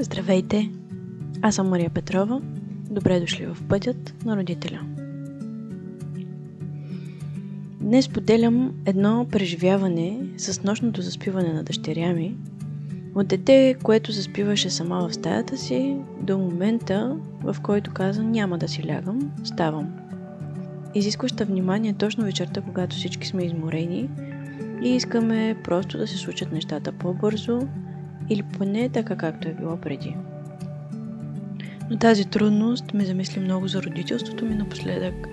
Здравейте! Аз съм Мария Петрова. Добре дошли в пътят на родителя. Днес поделям едно преживяване с нощното заспиване на дъщеря ми. От дете, което заспиваше сама в стаята си, до момента, в който каза няма да си лягам, ставам. Изискваща внимание точно вечерта, когато всички сме изморени и искаме просто да се случат нещата по-бързо или поне така както е било преди. Но тази трудност ме замисли много за родителството ми напоследък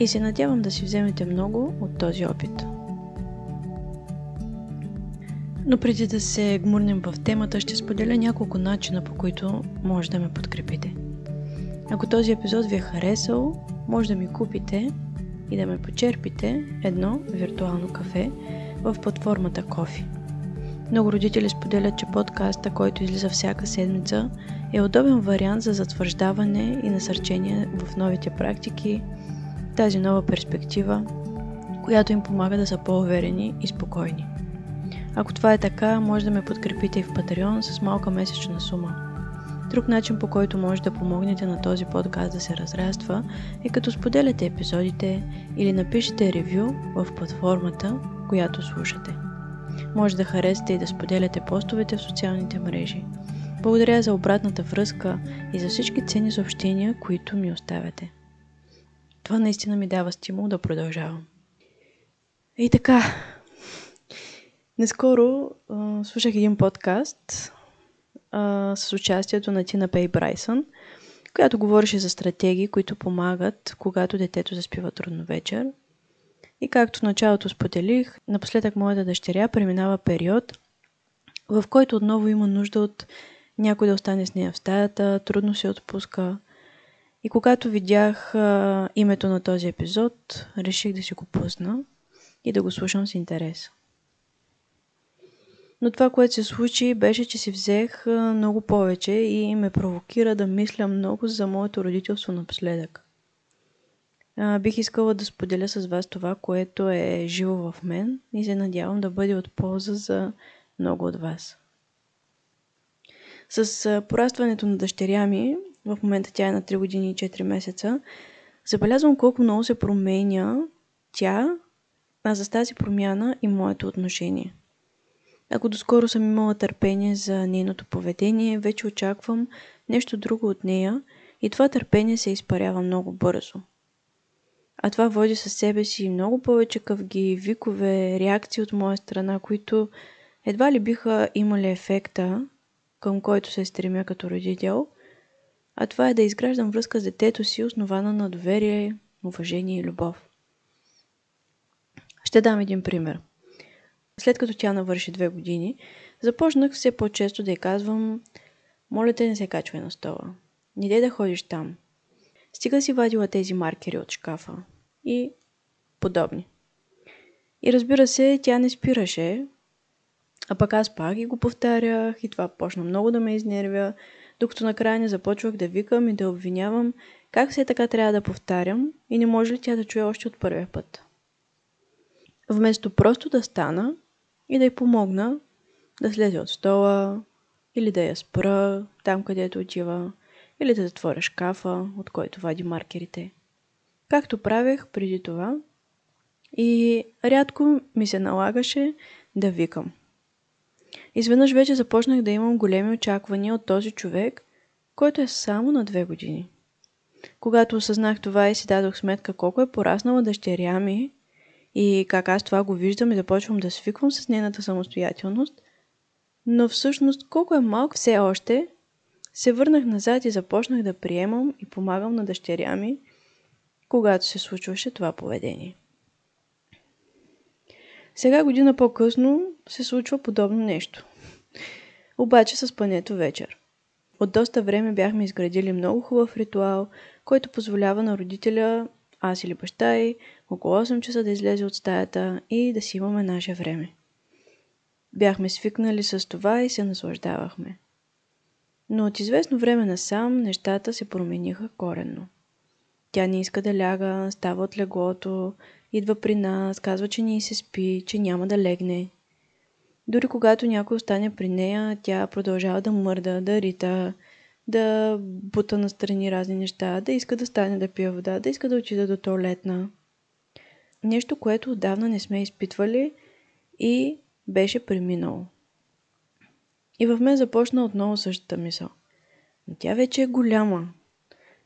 и се надявам да си вземете много от този опит. Но преди да се гмурнем в темата, ще споделя няколко начина, по които може да ме подкрепите. Ако този епизод ви е харесал, може да ми купите и да ме почерпите едно виртуално кафе в платформата Кофи. Много родители споделят, че подкаста, който излиза всяка седмица, е удобен вариант за затвърждаване и насърчение в новите практики, тази нова перспектива, която им помага да са по-уверени и спокойни. Ако това е така, може да ме подкрепите и в Patreon с малка месечна сума. Друг начин по който може да помогнете на този подкаст да се разраства е като споделяте епизодите или напишете ревю в платформата, която слушате. Може да харесате и да споделяте постовете в социалните мрежи. Благодаря за обратната връзка и за всички ценни съобщения, които ми оставяте. Това наистина ми дава стимул да продължавам. И така, Наскоро а, слушах един подкаст а, с участието на Тина Пей Брайсън, която говореше за стратегии, които помагат, когато детето заспива трудно вечер. И както в началото споделих, напоследък моята дъщеря преминава период, в който отново има нужда от някой да остане с нея в стаята, трудно се отпуска. И когато видях а, името на този епизод, реших да си го пусна и да го слушам с интерес. Но това, което се случи, беше, че си взех много повече и ме провокира да мисля много за моето родителство напоследък. Бих искала да споделя с вас това, което е живо в мен и се надявам да бъде от полза за много от вас. С порастването на дъщеря ми, в момента тя е на 3 години и 4 месеца, забелязвам колко много се променя тя, а за тази промяна и моето отношение – ако доскоро съм имала търпение за нейното поведение, вече очаквам нещо друго от нея и това търпение се изпарява много бързо. А това води със себе си много повече къвги, викове, реакции от моя страна, които едва ли биха имали ефекта, към който се стремя като родител, а това е да изграждам връзка с детето си, основана на доверие, уважение и любов. Ще дам един пример – след като тя навърши две години, започнах все по-често да й казвам моля те не се качвай на стола. Не дай да ходиш там. Стига си вадила тези маркери от шкафа. И подобни. И разбира се, тя не спираше, а пък аз пак и го повтарях и това почна много да ме изнервя, докато накрая не започвах да викам и да обвинявам как все така трябва да повтарям и не може ли тя да чуе още от първия път. Вместо просто да стана и да й помогна да слезе от стола или да я спра там, където отива, или да затворя шкафа, от който вади маркерите. Както правех преди това и рядко ми се налагаше да викам. Изведнъж вече започнах да имам големи очаквания от този човек, който е само на две години. Когато осъзнах това и си дадох сметка колко е пораснала дъщеря ми, и как аз това го виждам и започвам да свиквам с нейната самостоятелност. Но всъщност колко е малко все още, се върнах назад и започнах да приемам и помагам на дъщеря ми, когато се случваше това поведение. Сега година по-късно се случва подобно нещо. Обаче с пането вечер. От доста време бяхме изградили много хубав ритуал, който позволява на родителя аз или баща й, около 8 часа да излезе от стаята и да си имаме наше време. Бяхме свикнали с това и се наслаждавахме. Но от известно време насам нещата се промениха коренно. Тя не иска да ляга, става от леглото, идва при нас, казва, че ни се спи, че няма да легне. Дори когато някой остане при нея, тя продължава да мърда, да рита, да бута настрани разни неща, да иска да стане да пие вода, да иска да отида до туалетна. Нещо, което отдавна не сме изпитвали и беше преминало. И в мен започна отново същата мисъл. Но тя вече е голяма.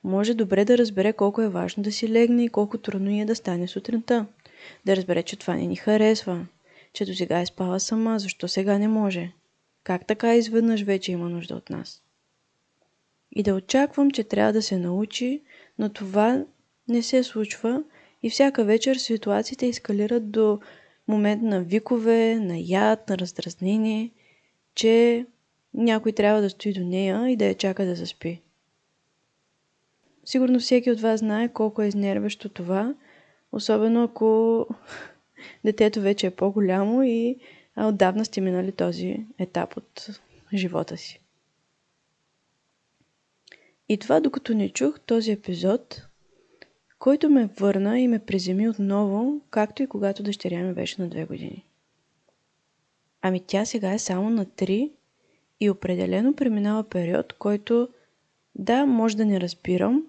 Може добре да разбере колко е важно да си легне и колко трудно е да стане сутринта. Да разбере, че това не ни харесва. Че до сега е спала сама, защо сега не може? Как така изведнъж вече има нужда от нас? И да очаквам, че трябва да се научи, но това не се случва и всяка вечер ситуациите ескалират до момент на викове, на яд, на раздразнение, че някой трябва да стои до нея и да я чака да заспи. Сигурно всеки от вас знае колко е изнервящо това, особено ако детето вече е по-голямо и отдавна сте минали този етап от живота си. И това докато не чух този епизод, който ме върна и ме приземи отново, както и когато дъщеря ми беше на две години. Ами тя сега е само на три и определено преминава период, който да, може да не разбирам,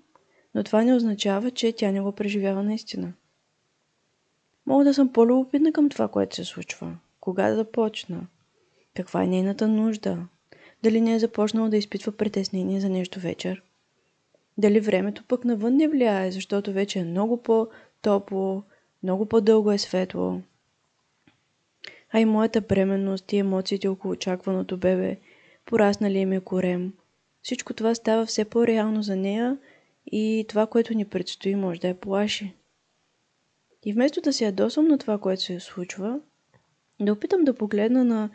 но това не означава, че тя не го преживява наистина. Мога да съм по-любопитна към това, което се случва. Кога да започна? Каква е нейната нужда? Дали не е започнала да изпитва притеснение за нещо вечер? Дали времето пък навън не влияе, защото вече е много по-топло, много по-дълго е светло. А и моята бременност и емоциите около очакваното бебе, пораснали е корем. Всичко това става все по-реално за нея и това, което ни предстои, може да я плаши. И вместо да се ядосвам на това, което се случва, да опитам да погледна на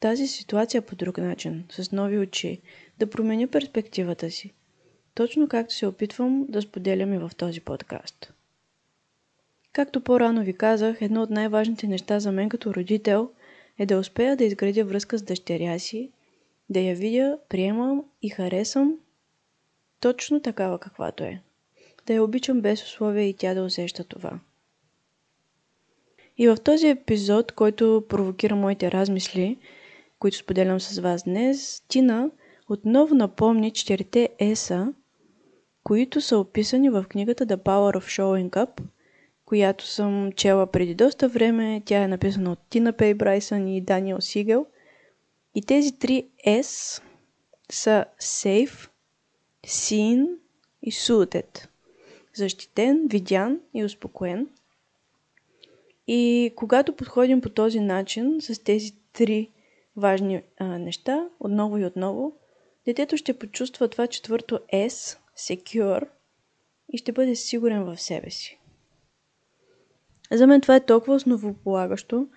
тази ситуация по друг начин, с нови очи, да променя перспективата си – точно както се опитвам да споделям и в този подкаст. Както по-рано ви казах, едно от най-важните неща за мен като родител е да успея да изградя връзка с дъщеря си, да я видя, приемам и харесам точно такава каквато е. Да я обичам без условия и тя да усеща това. И в този епизод, който провокира моите размисли, които споделям с вас днес, Тина отново напомни четирите еса, които са описани в книгата The Power of Showing Up, която съм чела преди доста време. Тя е написана от Тина Пей Брайсън и Даниел Сигел. И тези три S са Safe, Seen и Suited. Защитен, видян и успокоен. И когато подходим по този начин, с тези три важни а, неща, отново и отново, детето ще почувства това четвърто S, secure и ще бъде сигурен в себе си. За мен това е толкова основополагащо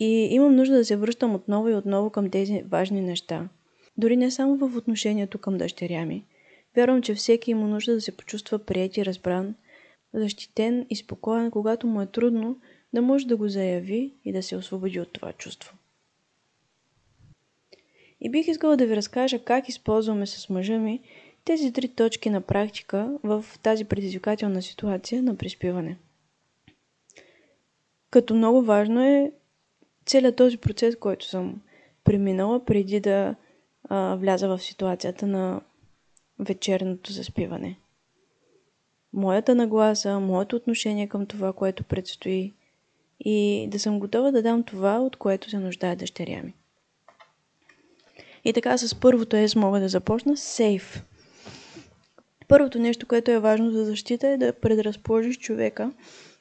и имам нужда да се връщам отново и отново към тези важни неща. Дори не само в отношението към дъщеря ми. Вярвам, че всеки има нужда да се почувства прият и разбран, защитен и спокоен, когато му е трудно, да може да го заяви и да се освободи от това чувство. И бих искала да ви разкажа как използваме с мъжа ми тези три точки на практика в тази предизвикателна ситуация на приспиване. Като много важно е целият този процес, който съм преминала преди да а, вляза в ситуацията на вечерното заспиване. Моята нагласа, моето отношение към това, което предстои и да съм готова да дам това, от което се нуждае дъщеря ми. И така с първото е мога да започна. Сейф. Първото нещо, което е важно за защита е да предразположиш човека,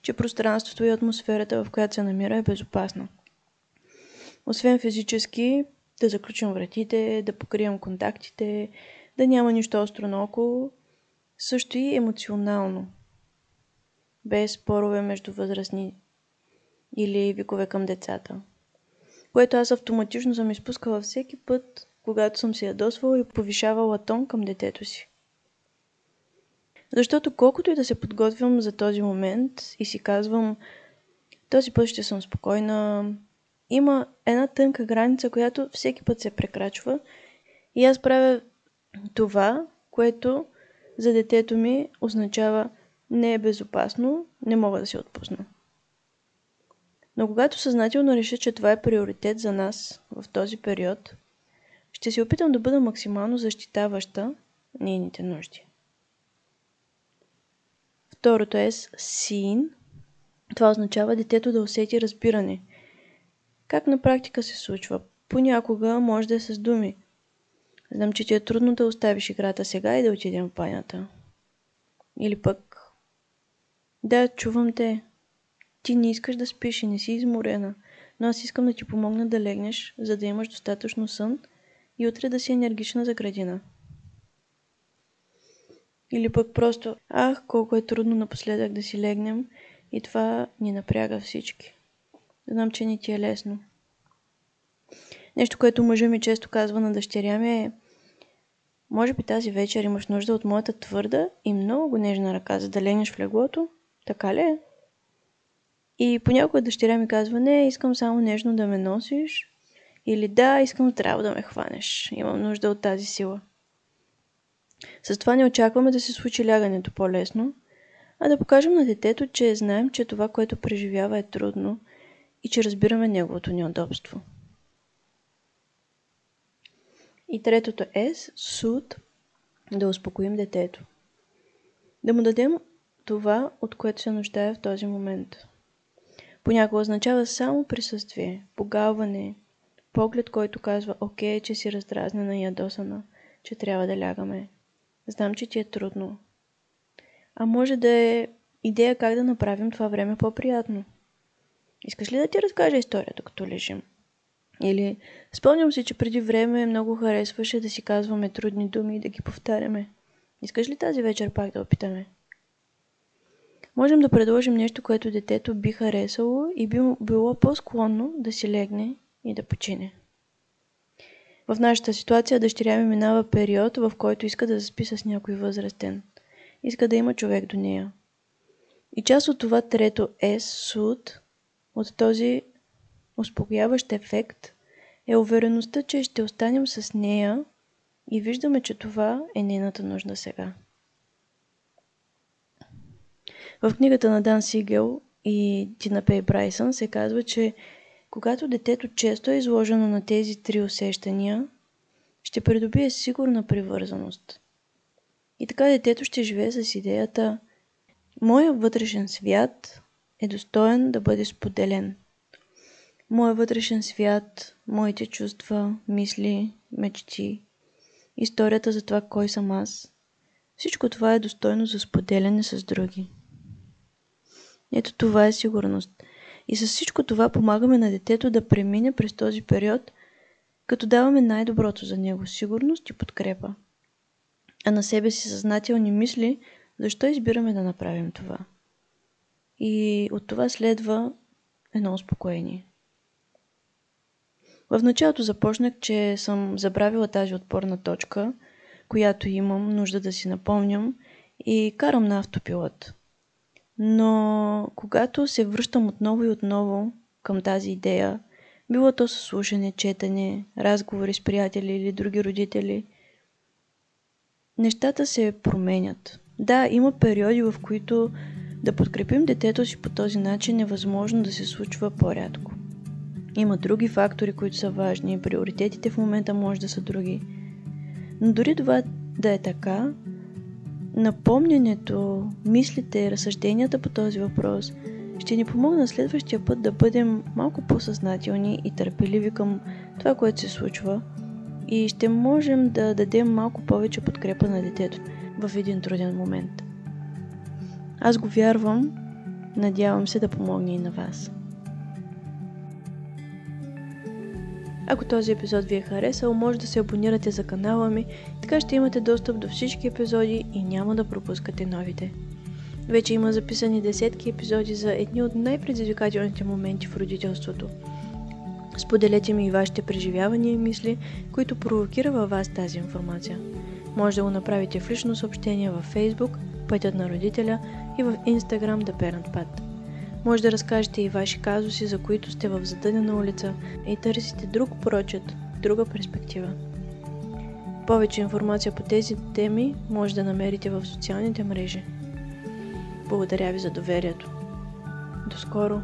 че пространството и атмосферата, в която се намира, е безопасна. Освен физически, да заключим вратите, да покрием контактите, да няма нищо остро наоколо, също и емоционално. Без спорове между възрастни или викове към децата. Което аз автоматично съм изпускала всеки път, когато съм се ядосвала и повишавала тон към детето си. Защото колкото и да се подготвям за този момент и си казвам, този път ще съм спокойна, има една тънка граница, която всеки път се прекрачва и аз правя това, което за детето ми означава не е безопасно, не мога да се отпусна. Но когато съзнателно реша, че това е приоритет за нас в този период, ще се опитам да бъда максимално защитаваща нейните нужди. Второто е син. Това означава детето да усети разбиране. Как на практика се случва? Понякога може да е с думи. Знам, че ти е трудно да оставиш играта сега и да отидем в банята. Или пък... Да, чувам те. Ти не искаш да спиш и не си изморена, но аз искам да ти помогна да легнеш, за да имаш достатъчно сън и утре да си енергична за градина. Или пък просто, ах, колко е трудно напоследък да си легнем и това ни напряга всички. Знам, че не ти е лесно. Нещо, което мъжа ми често казва на дъщеря ми е може би тази вечер имаш нужда от моята твърда и много нежна ръка, за да легнеш в леглото? Така ли е? И понякога дъщеря ми казва, не, искам само нежно да ме носиш. Или да, искам здраво да ме хванеш. Имам нужда от тази сила. С това не очакваме да се случи лягането по-лесно, а да покажем на детето, че знаем, че това, което преживява е трудно и че разбираме неговото неудобство. И третото е суд да успокоим детето. Да му дадем това, от което се нуждае в този момент. Понякога означава само присъствие, погалване, поглед, който казва, окей, че си раздразнена и ядосана, че трябва да лягаме. Знам, че ти е трудно. А може да е идея как да направим това време по-приятно. Искаш ли да ти разкажа историята, като лежим? Или спомням си, че преди време много харесваше да си казваме трудни думи и да ги повтаряме. Искаш ли тази вечер пак да опитаме? Можем да предложим нещо, което детето би харесало и би било по-склонно да си легне и да почине. В нашата ситуация дъщеря ми минава период, в който иска да заспи с някой възрастен. Иска да има човек до нея. И част от това трето е суд, от този успокояващ ефект, е увереността, че ще останем с нея и виждаме, че това е нейната нужда сега. В книгата на Дан Сигел и Тина Пей Брайсън се казва, че когато детето често е изложено на тези три усещания, ще придобие сигурна привързаност. И така детето ще живее с идеята Моя вътрешен свят е достоен да бъде споделен. Моя вътрешен свят, моите чувства, мисли, мечти, историята за това кой съм аз, всичко това е достойно за споделяне с други. Ето това е сигурност – и с всичко това помагаме на детето да премине през този период, като даваме най-доброто за него сигурност и подкрепа. А на себе си съзнателни мисли, защо избираме да направим това. И от това следва едно успокоение. В началото започнах, че съм забравила тази отпорна точка, която имам нужда да си напомням и карам на автопилот – но когато се връщам отново и отново към тази идея, било то със слушане, четене, разговори с приятели или други родители, нещата се променят. Да, има периоди, в които да подкрепим детето си по този начин е възможно да се случва по-рядко. Има други фактори, които са важни, приоритетите в момента може да са други. Но дори това да е така, Напомнянето, мислите, разсъжденията по този въпрос ще ни помогна следващия път да бъдем малко по-съзнателни и търпеливи към това, което се случва и ще можем да дадем малко повече подкрепа на детето в един труден момент. Аз го вярвам, надявам се да помогне и на вас. Ако този епизод ви е харесал, може да се абонирате за канала ми, така ще имате достъп до всички епизоди и няма да пропускате новите. Вече има записани десетки епизоди за едни от най-предизвикателните моменти в родителството. Споделете ми и вашите преживявания и мисли, които провокира във вас тази информация. Може да го направите в лично съобщение във Facebook, Пътят на родителя и в Instagram The Parent Path. Може да разкажете и ваши казуси, за които сте в задънена улица и търсите друг прочет, друга перспектива. Повече информация по тези теми може да намерите в социалните мрежи. Благодаря ви за доверието. До скоро!